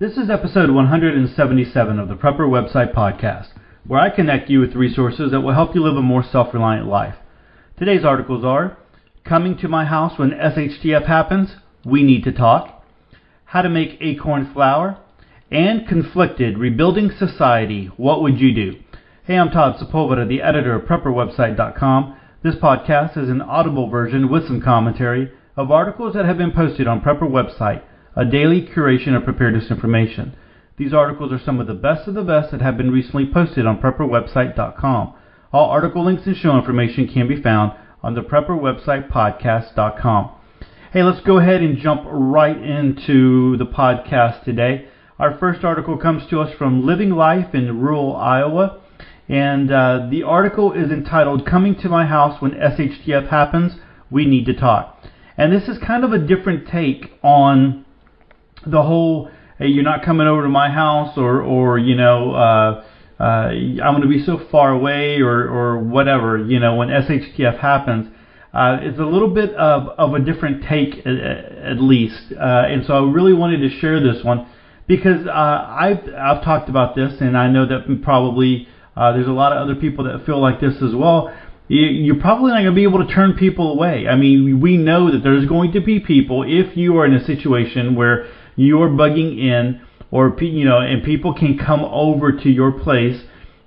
This is episode 177 of the Prepper Website Podcast, where I connect you with resources that will help you live a more self reliant life. Today's articles are Coming to My House When SHTF Happens, We Need to Talk, How to Make Acorn Flour, and Conflicted Rebuilding Society What Would You Do? Hey, I'm Todd Sepulveda, the editor of PrepperWebsite.com. This podcast is an audible version with some commentary of articles that have been posted on Prepper Website a daily curation of preparedness information. These articles are some of the best of the best that have been recently posted on prepperwebsite.com. All article links and show information can be found on the prepperwebsitepodcast.com. Hey, let's go ahead and jump right into the podcast today. Our first article comes to us from Living Life in Rural Iowa, and uh, the article is entitled Coming to My House When SHTF Happens, We Need to Talk. And this is kind of a different take on the whole hey you're not coming over to my house or or you know uh, uh, I'm going to be so far away or or whatever you know when SHTF happens. Uh, it's a little bit of, of a different take at, at least, uh, and so I really wanted to share this one because uh, I've I've talked about this, and I know that probably uh, there's a lot of other people that feel like this as well. You, you're probably not going to be able to turn people away. I mean, we know that there's going to be people if you are in a situation where you're bugging in, or you know, and people can come over to your place,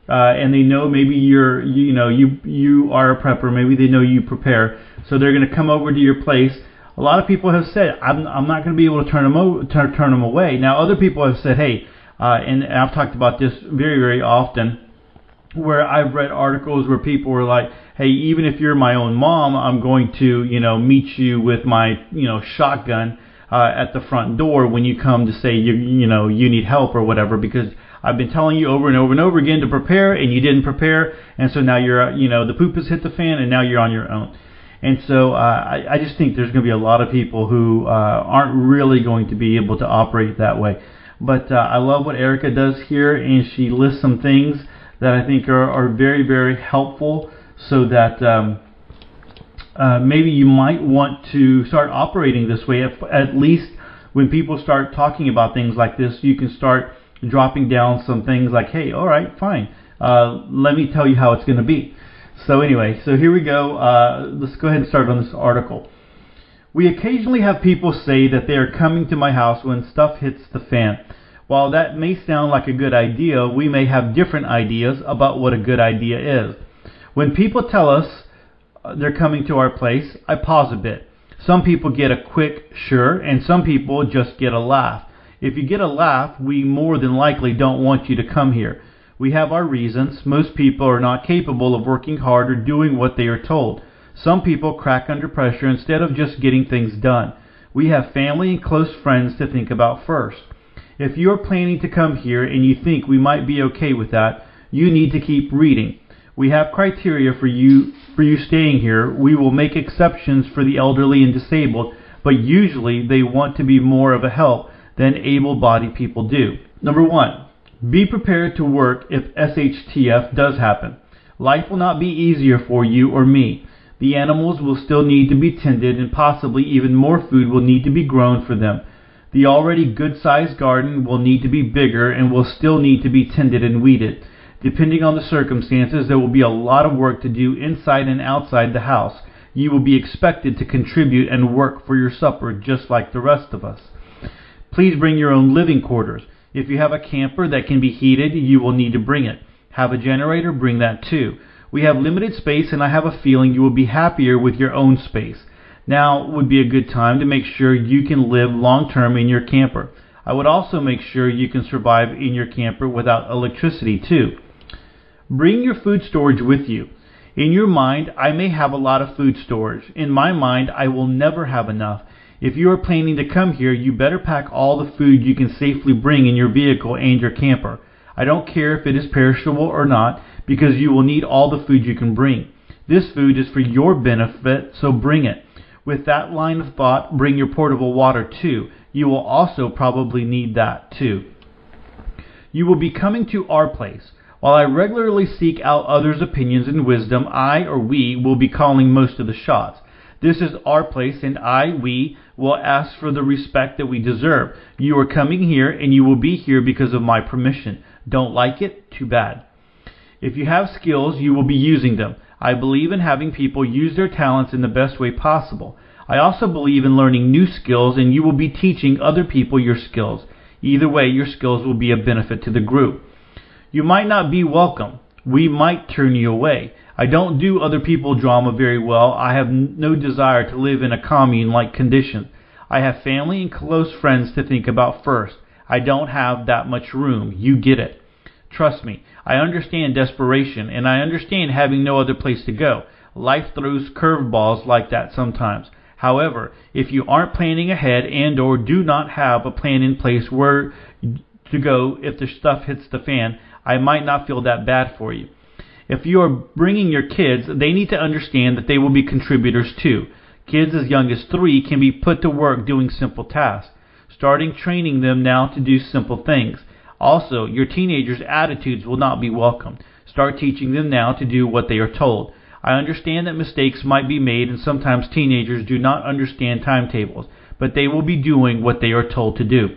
uh, and they know maybe you're, you know, you you are a prepper. Maybe they know you prepare, so they're going to come over to your place. A lot of people have said, I'm, I'm not going to be able to turn them over, turn, turn them away. Now, other people have said, hey, uh, and I've talked about this very, very often, where I've read articles where people were like, hey, even if you're my own mom, I'm going to, you know, meet you with my, you know, shotgun uh, at the front door when you come to say you you know you need help or whatever because I've been telling you over and over and over again to prepare and you didn't prepare and so now you're you know the poop has hit the fan and now you're on your own. And so uh, I, I just think there's going to be a lot of people who uh, aren't really going to be able to operate that way. But uh, I love what Erica does here, and she lists some things that I think are, are very, very helpful so that um, uh, maybe you might want to start operating this way. If, at least when people start talking about things like this, you can start dropping down some things like, hey, all right, fine. Uh, let me tell you how it's going to be. So, anyway, so here we go. Uh, let's go ahead and start on this article. We occasionally have people say that they are coming to my house when stuff hits the fan. While that may sound like a good idea, we may have different ideas about what a good idea is. When people tell us they're coming to our place, I pause a bit. Some people get a quick sure, and some people just get a laugh. If you get a laugh, we more than likely don't want you to come here. We have our reasons. Most people are not capable of working hard or doing what they are told. Some people crack under pressure instead of just getting things done. We have family and close friends to think about first. If you are planning to come here and you think we might be okay with that, you need to keep reading. We have criteria for you for you staying here. We will make exceptions for the elderly and disabled, but usually they want to be more of a help than able-bodied people do. Number 1. Be prepared to work if SHTF does happen. Life will not be easier for you or me. The animals will still need to be tended and possibly even more food will need to be grown for them. The already good-sized garden will need to be bigger and will still need to be tended and weeded. Depending on the circumstances, there will be a lot of work to do inside and outside the house. You will be expected to contribute and work for your supper just like the rest of us. Please bring your own living quarters. If you have a camper that can be heated, you will need to bring it. Have a generator, bring that too. We have limited space and I have a feeling you will be happier with your own space. Now would be a good time to make sure you can live long term in your camper. I would also make sure you can survive in your camper without electricity too. Bring your food storage with you. In your mind, I may have a lot of food storage. In my mind, I will never have enough. If you are planning to come here, you better pack all the food you can safely bring in your vehicle and your camper. I don't care if it is perishable or not, because you will need all the food you can bring. This food is for your benefit, so bring it. With that line of thought, bring your portable water too. You will also probably need that too. You will be coming to our place. While I regularly seek out others' opinions and wisdom, I or we will be calling most of the shots. This is our place, and I, we, will ask for the respect that we deserve. You are coming here, and you will be here because of my permission. Don't like it? Too bad. If you have skills, you will be using them. I believe in having people use their talents in the best way possible. I also believe in learning new skills, and you will be teaching other people your skills. Either way, your skills will be a benefit to the group. You might not be welcome. We might turn you away. I don't do other people drama very well. I have no desire to live in a commune like condition. I have family and close friends to think about first. I don't have that much room. You get it. Trust me, I understand desperation, and I understand having no other place to go. Life throws curveballs like that sometimes. However, if you aren't planning ahead and or do not have a plan in place where to go if the stuff hits the fan, I might not feel that bad for you. If you are bringing your kids, they need to understand that they will be contributors too. Kids as young as three can be put to work doing simple tasks, starting training them now to do simple things. Also, your teenagers' attitudes will not be welcome. Start teaching them now to do what they are told. I understand that mistakes might be made and sometimes teenagers do not understand timetables, but they will be doing what they are told to do.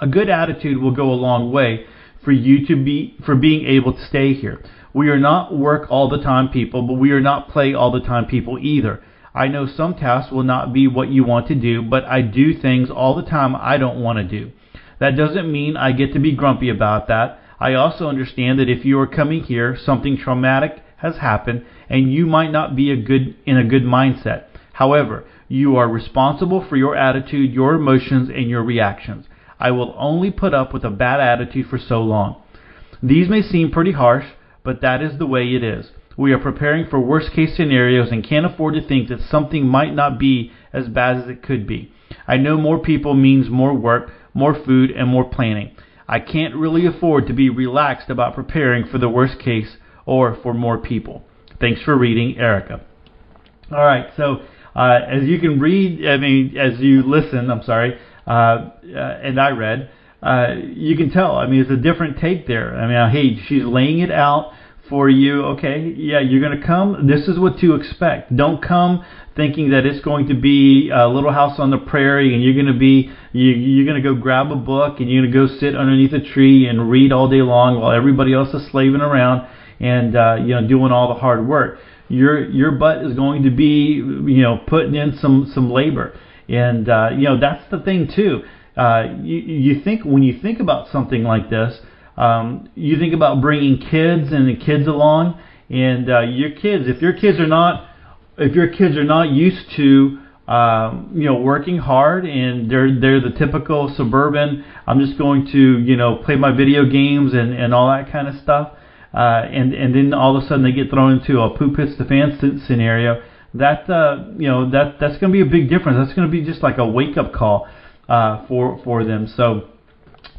A good attitude will go a long way for you to be for being able to stay here. We are not work all the time people, but we are not play all the time people either. I know some tasks will not be what you want to do, but I do things all the time I don't want to do. That doesn't mean I get to be grumpy about that. I also understand that if you are coming here, something traumatic has happened and you might not be a good in a good mindset. However, you are responsible for your attitude, your emotions, and your reactions. I will only put up with a bad attitude for so long. These may seem pretty harsh, but that is the way it is. We are preparing for worst case scenarios and can't afford to think that something might not be as bad as it could be. I know more people means more work, more food, and more planning. I can't really afford to be relaxed about preparing for the worst case or for more people. Thanks for reading, Erica. All right, so uh, as you can read, I mean, as you listen, I'm sorry, and I read, uh, you can tell. I mean, it's a different take there. I mean, hey, she's laying it out for you. Okay, yeah, you're going to come. This is what to expect. Don't come thinking that it's going to be a little house on the prairie and you're going to be you, you're going to go grab a book and you're going to go sit underneath a tree and read all day long while everybody else is slaving around and uh, you know doing all the hard work. Your your butt is going to be you know putting in some some labor, and uh, you know that's the thing too. Uh, you, you think when you think about something like this, um, you think about bringing kids and the kids along, and uh, your kids. If your kids are not, if your kids are not used to, um, you know, working hard, and they're they're the typical suburban. I'm just going to, you know, play my video games and and all that kind of stuff. Uh, and and then all of a sudden they get thrown into a poop hits the fan scenario. That uh, you know that that's going to be a big difference. That's going to be just like a wake up call uh, for for them. So,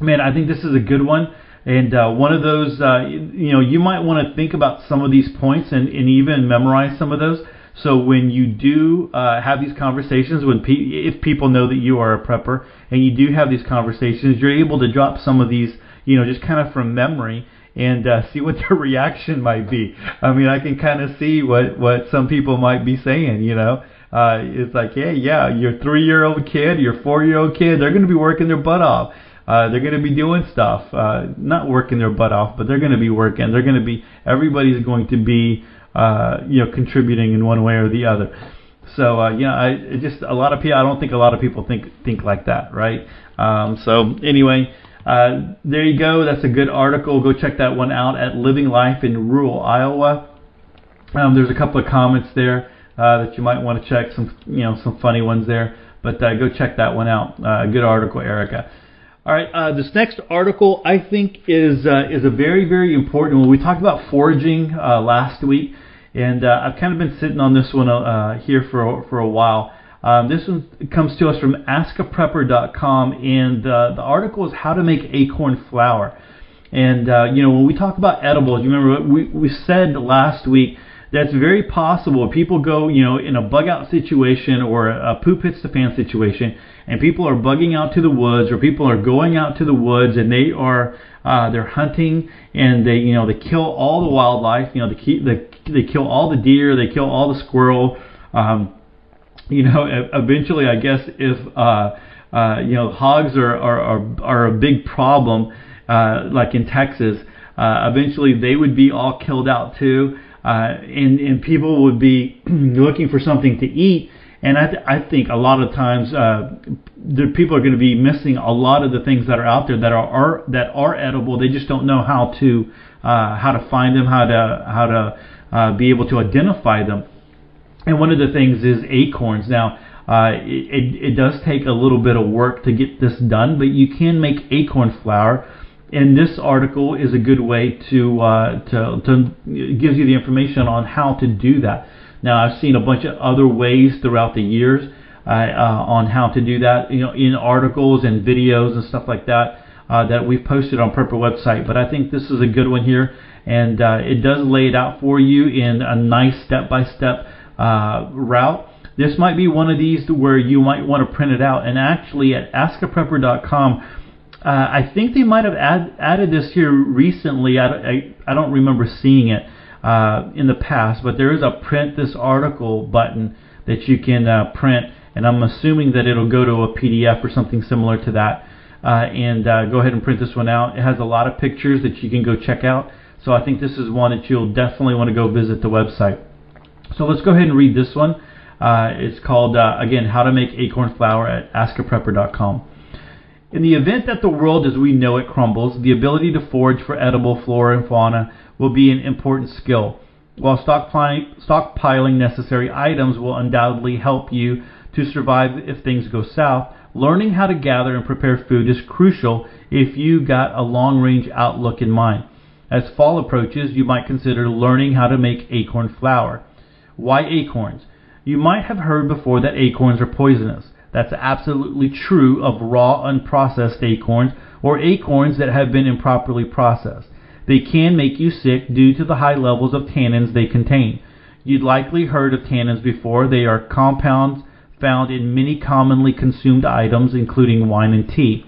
man, I think this is a good one. And uh, one of those, uh, you know, you might want to think about some of these points and, and even memorize some of those. So when you do uh, have these conversations, when pe- if people know that you are a prepper and you do have these conversations, you're able to drop some of these, you know, just kind of from memory and uh, see what their reaction might be. I mean, I can kind of see what what some people might be saying, you know uh, it's like, hey, yeah, your three-year-old kid, your four-year-old kid, they're going to be working their butt off. Uh, they're going to be doing stuff, uh, not working their butt off, but they're going to be working. They're going to be, everybody's going to be, uh, you know, contributing in one way or the other. So, uh, you know, I just a lot of people. I don't think a lot of people think think like that, right? Um, so anyway, uh, there you go. That's a good article. Go check that one out at Living Life in Rural Iowa. Um, there's a couple of comments there uh, that you might want to check. Some you know some funny ones there, but uh, go check that one out. Uh, good article, Erica. All right, uh, this next article I think is is a very very important one. We talked about foraging last week, and I've kind of been sitting on this one here for for a while. Um, this one comes to us from askaprepper.com, and uh, the article is how to make acorn flour. And uh, you know when we talk about edibles, you remember we we said last week that's very possible. People go, you know, in a bug out situation or a poop hits the fan situation, and people are bugging out to the woods, or people are going out to the woods and they are uh, they're hunting and they, you know, they kill all the wildlife. You know, they keep, they, they kill all the deer, they kill all the squirrel. Um, you know, eventually, I guess if uh, uh, you know hogs are are are, are a big problem, uh, like in Texas, uh, eventually they would be all killed out too, uh, and and people would be looking for something to eat. And I, th- I think a lot of times uh, the people are going to be missing a lot of the things that are out there that are, are that are edible. They just don't know how to uh, how to find them, how to how to uh, be able to identify them. And one of the things is acorns. Now, uh, it, it does take a little bit of work to get this done, but you can make acorn flour. And this article is a good way to uh, to to gives you the information on how to do that. Now, I've seen a bunch of other ways throughout the years uh, uh, on how to do that, you know, in articles and videos and stuff like that uh, that we've posted on Prepper website. But I think this is a good one here, and uh, it does lay it out for you in a nice step-by-step uh, route. This might be one of these where you might want to print it out. And actually, at AskAPrepper.com, uh, I think they might have add, added this here recently. I, I, I don't remember seeing it uh, in the past, but there is a print this article button that you can uh, print, and I'm assuming that it'll go to a PDF or something similar to that. Uh, and uh, go ahead and print this one out. It has a lot of pictures that you can go check out. So I think this is one that you'll definitely want to go visit the website. So let's go ahead and read this one. Uh, it's called, uh, again, How to Make Acorn Flour at AskAPrepper.com. In the event that the world as we know it crumbles, the ability to forage for edible flora and fauna will be an important skill. While stockpiling necessary items will undoubtedly help you to survive if things go south, learning how to gather and prepare food is crucial if you got a long range outlook in mind. As fall approaches, you might consider learning how to make acorn flour. Why acorns? You might have heard before that acorns are poisonous. That's absolutely true of raw, unprocessed acorns or acorns that have been improperly processed. They can make you sick due to the high levels of tannins they contain. You'd likely heard of tannins before. They are compounds found in many commonly consumed items, including wine and tea.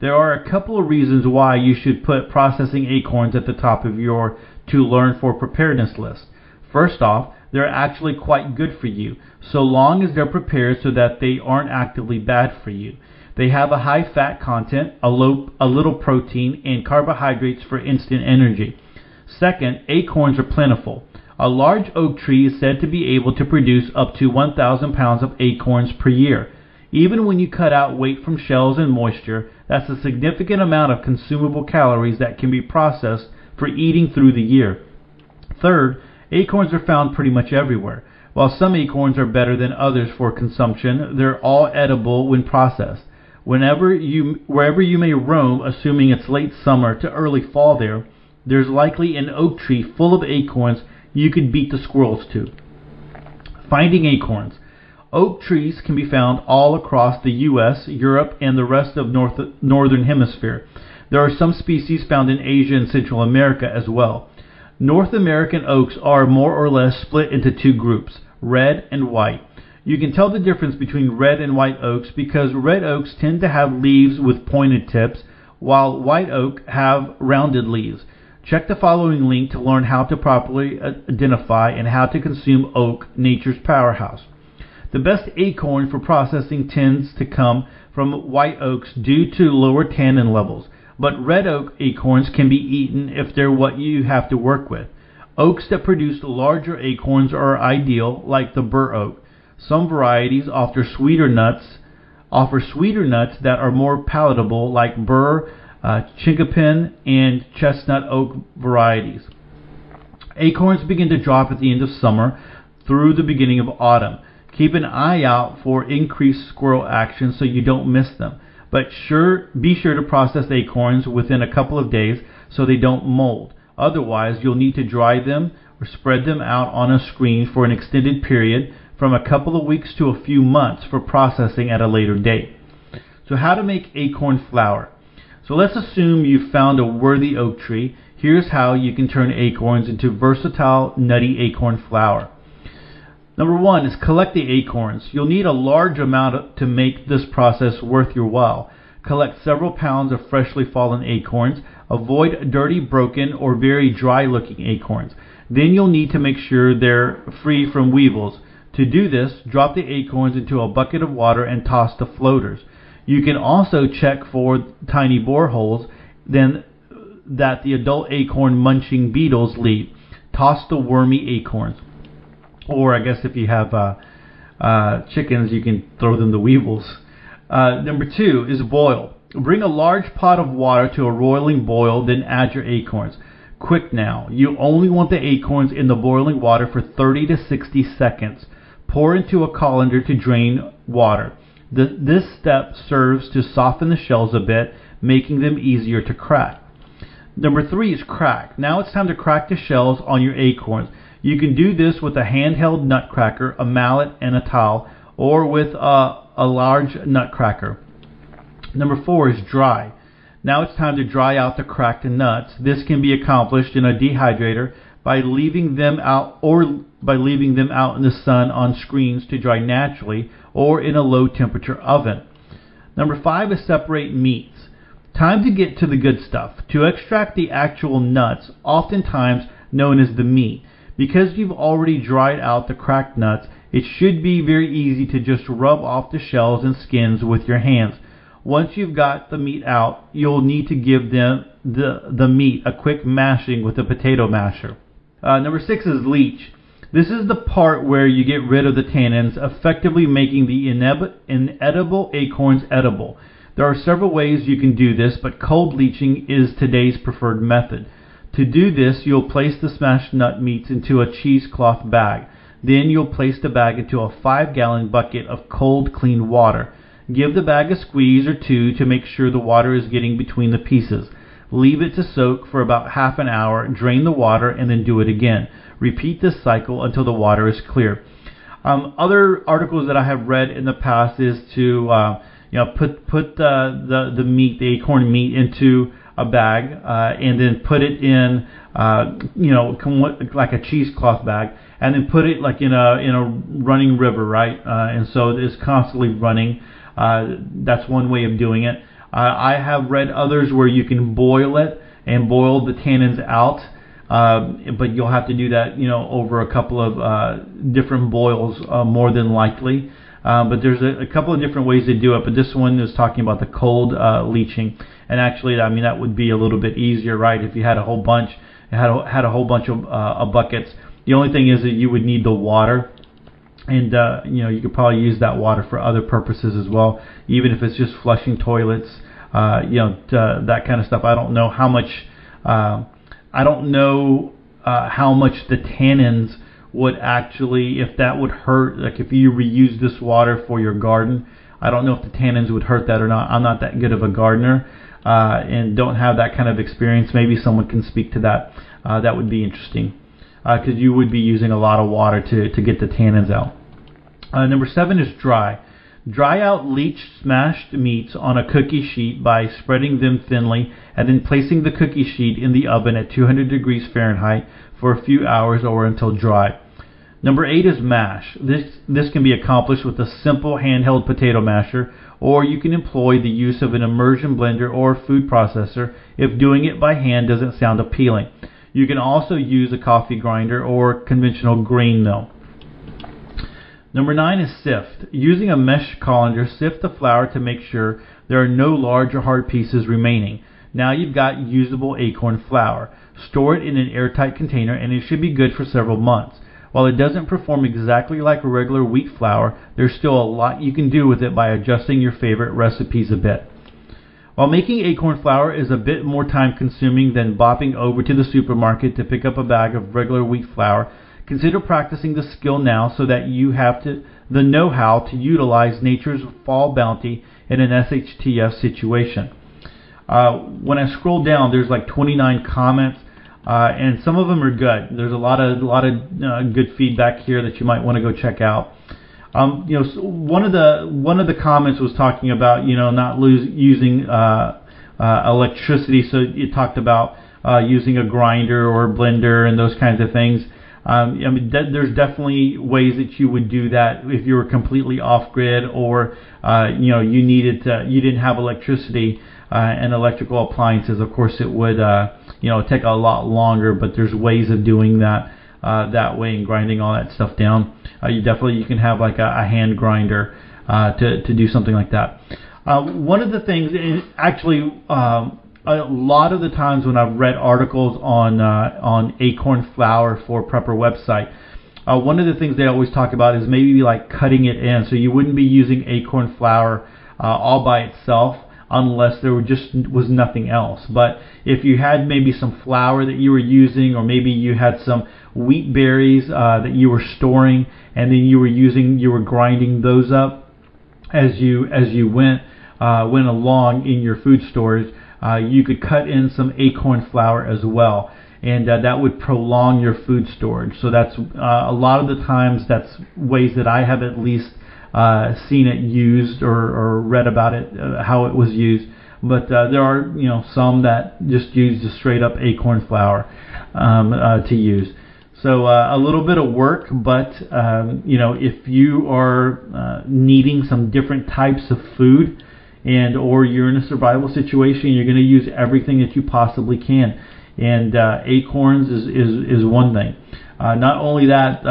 There are a couple of reasons why you should put processing acorns at the top of your to learn for preparedness list. First off, they're actually quite good for you, so long as they're prepared so that they aren't actively bad for you. They have a high fat content, a, low, a little protein, and carbohydrates for instant energy. Second, acorns are plentiful. A large oak tree is said to be able to produce up to 1,000 pounds of acorns per year. Even when you cut out weight from shells and moisture, that's a significant amount of consumable calories that can be processed for eating through the year. Third, Acorns are found pretty much everywhere. While some acorns are better than others for consumption, they're all edible when processed. Whenever you, wherever you may roam, assuming it's late summer to early fall there, there's likely an oak tree full of acorns you could beat the squirrels to. Finding acorns. Oak trees can be found all across the U.S., Europe, and the rest of North, Northern Hemisphere. There are some species found in Asia and Central America as well. North American oaks are more or less split into two groups, red and white. You can tell the difference between red and white oaks because red oaks tend to have leaves with pointed tips, while white oak have rounded leaves. Check the following link to learn how to properly identify and how to consume oak, nature's powerhouse. The best acorn for processing tends to come from white oaks due to lower tannin levels but red oak acorns can be eaten if they're what you have to work with. Oaks that produce larger acorns are ideal, like the bur oak. Some varieties offer sweeter nuts, offer sweeter nuts that are more palatable, like bur, uh, chinkapin, and chestnut oak varieties. Acorns begin to drop at the end of summer through the beginning of autumn. Keep an eye out for increased squirrel action so you don't miss them but sure be sure to process acorns within a couple of days so they don't mold. Otherwise, you'll need to dry them or spread them out on a screen for an extended period from a couple of weeks to a few months for processing at a later date. So how to make acorn flour. So let's assume you've found a worthy oak tree. Here's how you can turn acorns into versatile nutty acorn flour. Number one is collect the acorns. You'll need a large amount to make this process worth your while. Collect several pounds of freshly fallen acorns. Avoid dirty, broken, or very dry looking acorns. Then you'll need to make sure they're free from weevils. To do this, drop the acorns into a bucket of water and toss the floaters. You can also check for tiny boreholes then that the adult acorn munching beetles leave. Toss the wormy acorns. Or I guess if you have uh, uh, chickens, you can throw them the weevils. Uh, number two is boil. Bring a large pot of water to a roiling boil, then add your acorns. Quick now. You only want the acorns in the boiling water for 30 to 60 seconds. Pour into a colander to drain water. The, this step serves to soften the shells a bit, making them easier to crack. Number three is crack. Now it's time to crack the shells on your acorns. You can do this with a handheld nutcracker, a mallet, and a towel, or with a, a large nutcracker. Number four is dry. Now it's time to dry out the cracked nuts. This can be accomplished in a dehydrator by leaving them out or by leaving them out in the sun on screens to dry naturally or in a low temperature oven. Number 5 is separate meats. Time to get to the good stuff. To extract the actual nuts, oftentimes known as the meat. Because you've already dried out the cracked nuts, it should be very easy to just rub off the shells and skins with your hands. Once you've got the meat out, you'll need to give them the, the meat a quick mashing with a potato masher. Uh, number six is leach. This is the part where you get rid of the tannins, effectively making the ineb- inedible acorns edible. There are several ways you can do this, but cold leaching is today's preferred method. To do this, you'll place the smashed nut meats into a cheesecloth bag. Then you'll place the bag into a 5 gallon bucket of cold, clean water. Give the bag a squeeze or two to make sure the water is getting between the pieces. Leave it to soak for about half an hour, drain the water, and then do it again. Repeat this cycle until the water is clear. Um, other articles that I have read in the past is to uh, you know put put the, the the meat, the acorn meat, into a bag uh, and then put it in uh, you know like a cheesecloth bag and then put it like in a in a running river, right? Uh, and so it's constantly running. Uh, that's one way of doing it. Uh, I have read others where you can boil it and boil the tannins out, uh, but you'll have to do that, you know, over a couple of uh, different boils, uh, more than likely. Uh, but there's a, a, couple of different ways to do it. But this one is talking about the cold uh, leaching, and actually, I mean, that would be a little bit easier, right? If you had a whole bunch, had a, had a whole bunch of, uh, of buckets. The only thing is that you would need the water and uh, you know you could probably use that water for other purposes as well, even if it's just flushing toilets, uh, you know uh, that kind of stuff. I don't know how much, uh, I don't know uh, how much the tannins would actually, if that would hurt, like if you reuse this water for your garden. I don't know if the tannins would hurt that or not. I'm not that good of a gardener uh, and don't have that kind of experience. Maybe someone can speak to that. Uh, that would be interesting because uh, you would be using a lot of water to, to get the tannins out. Uh, number seven is dry. Dry out leached smashed meats on a cookie sheet by spreading them thinly and then placing the cookie sheet in the oven at 200 degrees Fahrenheit for a few hours or until dry. Number eight is mash. This, this can be accomplished with a simple handheld potato masher, or you can employ the use of an immersion blender or food processor if doing it by hand doesn't sound appealing. You can also use a coffee grinder or conventional grain mill. Number nine is sift. Using a mesh colander, sift the flour to make sure there are no large or hard pieces remaining. Now you've got usable acorn flour. Store it in an airtight container and it should be good for several months. While it doesn't perform exactly like regular wheat flour, there's still a lot you can do with it by adjusting your favorite recipes a bit. While making acorn flour is a bit more time consuming than bopping over to the supermarket to pick up a bag of regular wheat flour, Consider practicing the skill now so that you have to, the know-how to utilize nature's fall bounty in an SHTF situation. Uh, when I scroll down, there's like 29 comments, uh, and some of them are good. There's a lot of a lot of uh, good feedback here that you might want to go check out. Um, you know, one of the one of the comments was talking about you know not lose, using uh, uh, electricity, so it talked about uh, using a grinder or a blender and those kinds of things. Um, I mean, de- there's definitely ways that you would do that if you were completely off grid or uh, you know you needed to, you didn't have electricity and electrical appliances. Of course, it would you know take a lot longer, but there's ways of doing that. uh, that way and grinding all that stuff down. Uh, you definitely you can have like a, a hand grinder uh, to to do something like that. Uh, one of the things, actually, um, a lot of the times when I've read articles on uh, on acorn flour for Prepper website, uh, one of the things they always talk about is maybe like cutting it in, so you wouldn't be using acorn flour all by itself unless there just was nothing else. But if you had maybe some flour that you were using, or maybe you had some wheat berries uh, that you were storing, and then you were using, you were grinding those up as you as you went uh, went along in your food storage. Uh, you could cut in some acorn flour as well, and uh, that would prolong your food storage. So that's uh, a lot of the times that's ways that I have at least uh, seen it used or, or read about it, uh, how it was used. But uh, there are, you know, some that just use the straight up acorn flour um, uh, to use. So uh, a little bit of work, but um, you know, if you are uh, needing some different types of food, and or you're in a survival situation, you're going to use everything that you possibly can. And acorns is, is is one thing. Not only that,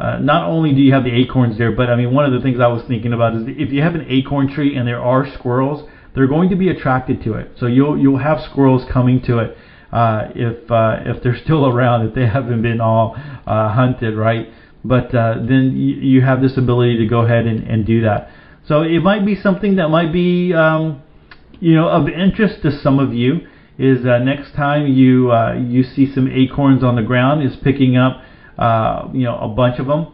uh, not only do you have the acorns there, but I mean, one of the things I was thinking about is if you have an acorn tree and there are squirrels, they're going to be attracted to it. So you'll you'll have squirrels coming to it uh, if uh, if they're still around, if they haven't been all uh, hunted, right? But uh, then you, you have this ability to go ahead and, and do that. So it might be something that might be um, you know of interest to some of you. Is uh, next time you uh, you see some acorns on the ground, is picking up uh, you know, a bunch of them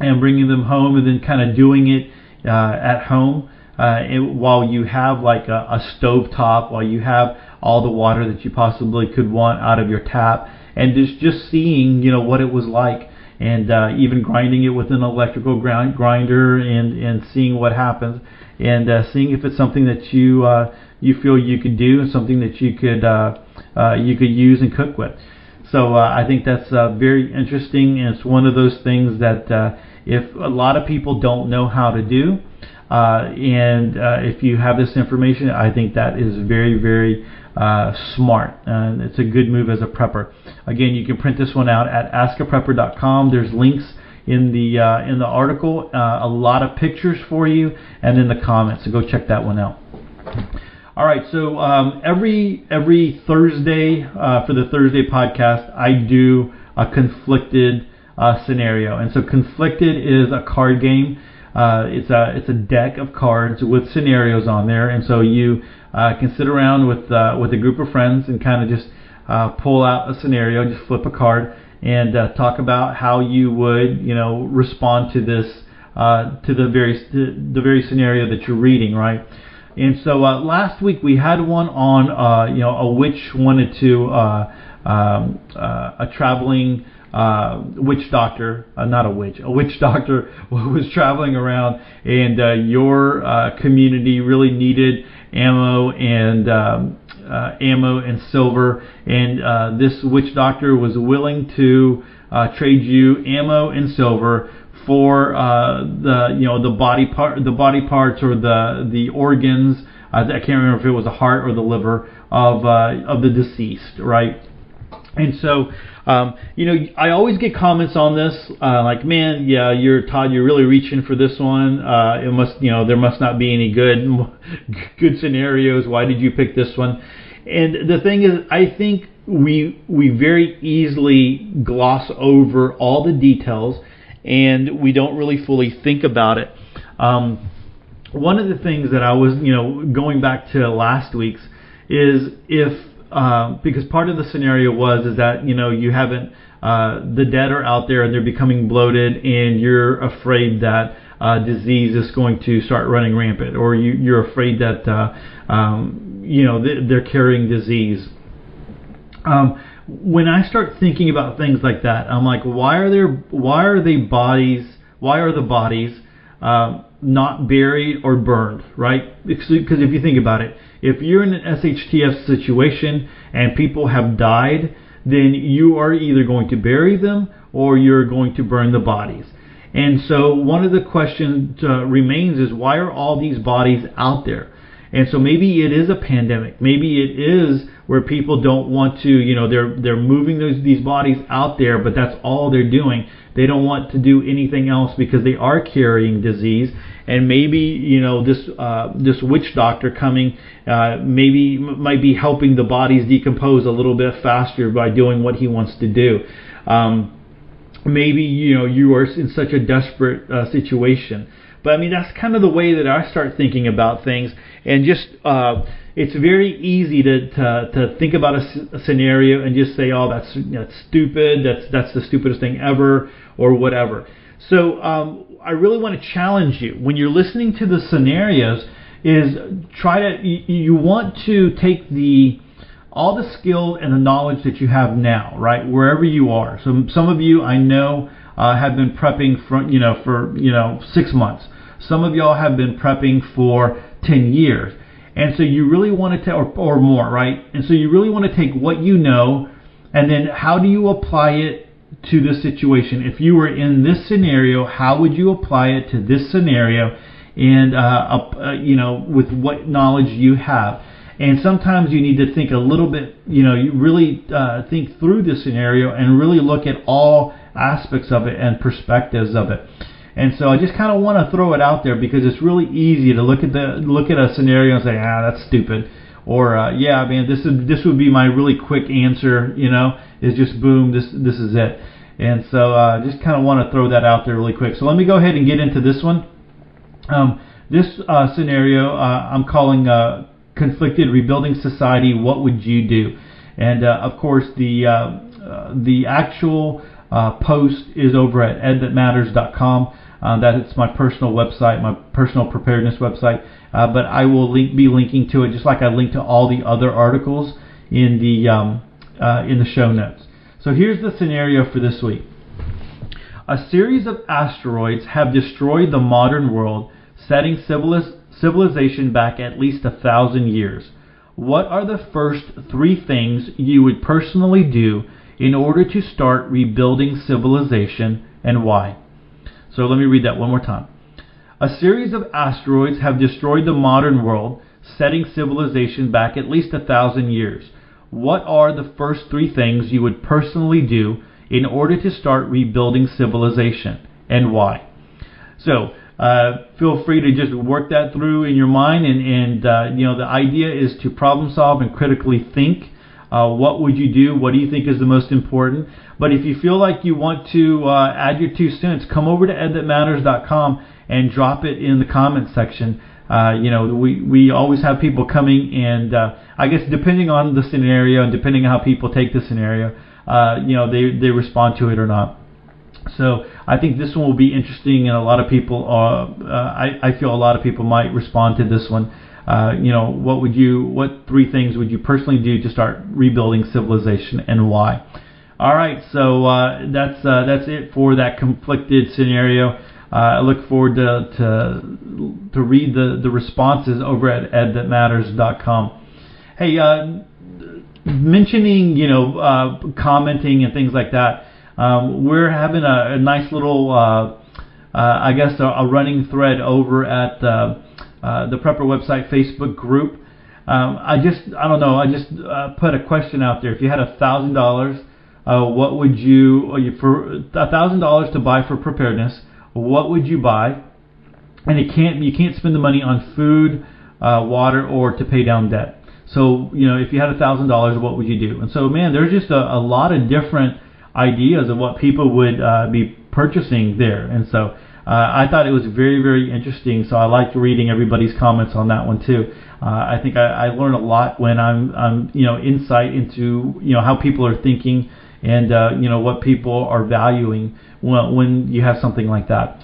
and bringing them home and then kind of doing it uh, at home uh, it, while you have like a, a stove top, while you have all the water that you possibly could want out of your tap, and just just seeing you know what it was like, and uh, even grinding it with an electrical grind, grinder and and seeing what happens, and uh, seeing if it's something that you uh, you feel you could do something that you could uh, uh, you could use and cook with. So uh, I think that's uh, very interesting, and it's one of those things that uh, if a lot of people don't know how to do, uh, and uh, if you have this information, I think that is very, very uh, smart. It's a good move as a prepper. Again, you can print this one out at askaprepper.com. There's links in the in the article, a lot of pictures for you, and in the comments. So go check that one out. All right, so um, every every Thursday uh, for the Thursday podcast, I do a conflicted uh, scenario, and so conflicted is a card game. Uh, it's a it's a deck of cards with scenarios on there, and so you uh, can sit around with uh, with a group of friends and kind of just uh, pull out a scenario, just flip a card, and uh, talk about how you would you know respond to this uh, to the very the very scenario that you're reading, right? And so uh, last week we had one on uh, you know a witch wanted to uh, um, uh, a traveling uh, witch doctor, not a witch, a witch doctor was traveling around, and your community really needed ammo and um, uh, ammo and silver, and uh, this witch doctor was willing to uh, trade you ammo and silver for uh, the you know the body part the body parts or the the organs. I, can't remember if it was the heart or the liver of uh, of the deceased, right? And so, um, you know, I always get comments on this, uh, like, man, yeah, you're Todd, you're really reaching for this one. Uh, it must, you know, there must not be any good, good scenarios. Why did you pick this one? And the thing is, I think we we very easily gloss over all the details and we don't really fully think about it. Um, one of the things that I was, you know, going back to last week's is if uh, because part of the scenario was is that you know you haven't uh, the dead are out there and they're becoming bloated and you're afraid that uh, disease is going to start running rampant or you, you're afraid that uh, um, you know they're carrying disease. Um, when I start thinking about things like that, I'm like, why are there? Why are they bodies? Why are the bodies uh, not buried or burned? Right? Because if you think about it, if you're in an SHTF situation and people have died, then you are either going to bury them or you're going to burn the bodies. And so one of the questions uh, remains is why are all these bodies out there? And so maybe it is a pandemic. Maybe it is where people don't want to, you know, they're they're moving those these bodies out there, but that's all they're doing. They don't want to do anything else because they are carrying disease. And maybe you know this uh, this witch doctor coming uh, maybe might be helping the bodies decompose a little bit faster by doing what he wants to do. Um, maybe you know you are in such a desperate uh, situation. But I mean that's kind of the way that I start thinking about things, and just uh, it's very easy to, to, to think about a, a, scenario and just say, oh, that's that's stupid, that's that's the stupidest thing ever, or whatever. So um, I really want to challenge you when you're listening to the scenarios. Is try to you, you want to take the all the skill and the knowledge that you have now, right, wherever you are. So some of you I know uh, have been prepping for you know for you know six months. Some of y'all have been prepping for ten years. And so you really want to, or, or more, right? And so you really want to take what you know, and then how do you apply it to this situation? If you were in this scenario, how would you apply it to this scenario? And uh, uh, you know, with what knowledge you have. And sometimes you need to think a little bit, you know, you really uh, think through the scenario and really look at all aspects of it and perspectives of it. And so I just kind of want to throw it out there because it's really easy to look at the look at a scenario and say, ah, that's stupid, or uh, yeah, man, this is this would be my really quick answer. You know, is just boom, this this is it. And so I uh, just kind of want to throw that out there really quick. So let me go ahead and get into this one. Um, this uh, scenario uh, I'm calling uh, conflicted rebuilding society. What would you do? And uh, of course the the actual post is over at edthatmatters.com. Uh, that it's my personal website, my personal preparedness website. Uh, but I will link, be linking to it just like I link to all the other articles in the um, uh, in the show notes. So here's the scenario for this week. A series of asteroids have destroyed the modern world, setting civilis- civilization back at least a thousand years. What are the first three things you would personally do in order to start rebuilding civilization and why? So let me read that one more time. A series of asteroids have destroyed the modern world, setting civilization back at least a thousand years. What are the first three things you would personally do in order to start rebuilding civilization, and why? So, uh, feel free to just work that through in your mind, and, and uh, you know the idea is to problem solve and critically think uh, what would you do? What do you think is the most important? But if you feel like you want to uh, add your two cents, come over to edthatmatters.com and drop it in the comments section. Uh, you know, we, we always have people coming, and uh, I guess depending on the scenario and depending on how people take the scenario, uh, you know, they, they respond to it or not. So I think this one will be interesting, and a lot of people, uh, I, I feel a lot of people might respond to this one. Uh, you know, what would you, what three things would you personally do to start rebuilding civilization and why? All right, so uh, that's uh, that's it for that conflicted scenario. Uh, I look forward to, to to read the, the responses over at edthatmatters.com. Hey, uh, mentioning you know commenting and things like that. Um, we're having a, a nice little, I guess, a, a, running thread over at uh, the Prepper website Facebook group. Um, I just, I don't know, I just uh, put a question out there. If you had a thousand dollars, uh, what would you, for a thousand dollars to buy for preparedness, what would you buy? And it can't, you can't spend the money on food, uh, water, or to pay down debt. So, you know, if you had a thousand dollars, what would you do? And so, man, there's just a, a lot of different ideas of what people would uh, be purchasing there. And so, uh, I thought it was very, very interesting. So I liked reading everybody's comments on that one too. Uh, I think I, I learn a lot when I'm, I'm, you know, insight into, you know, how people are thinking and, uh, you know, what people are valuing when, when you have something like that.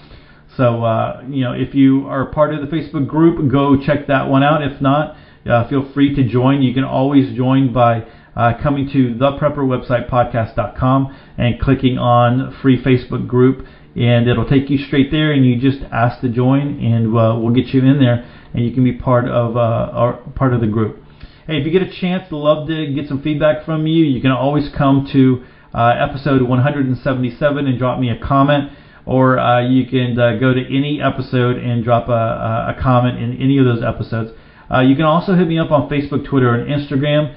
So, uh, you know, if you are part of the Facebook group, go check that one out. If not, uh, feel free to join. You can always join by uh, coming to the Prepper website podcast.com and clicking on free Facebook group and it'll take you straight there, and you just ask to join, and uh, we'll get you in there, and you can be part of uh, our part of the group. Hey, if you get a chance, love to get some feedback from you. You can always come to uh, episode 177 and drop me a comment, or uh, you can uh, go to any episode and drop a, a comment in any of those episodes. Uh, you can also hit me up on Facebook, Twitter, and Instagram.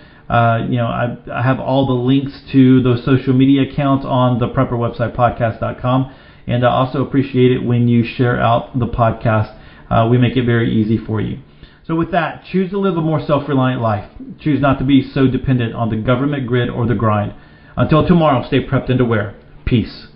You know, I, I, have all the links to those social media accounts on the prepper website podcast.com. And I also appreciate it when you share out the podcast. Uh, we make it very easy for you. So, with that, choose to live a more self reliant life. Choose not to be so dependent on the government grid or the grind. Until tomorrow, stay prepped and aware. Peace.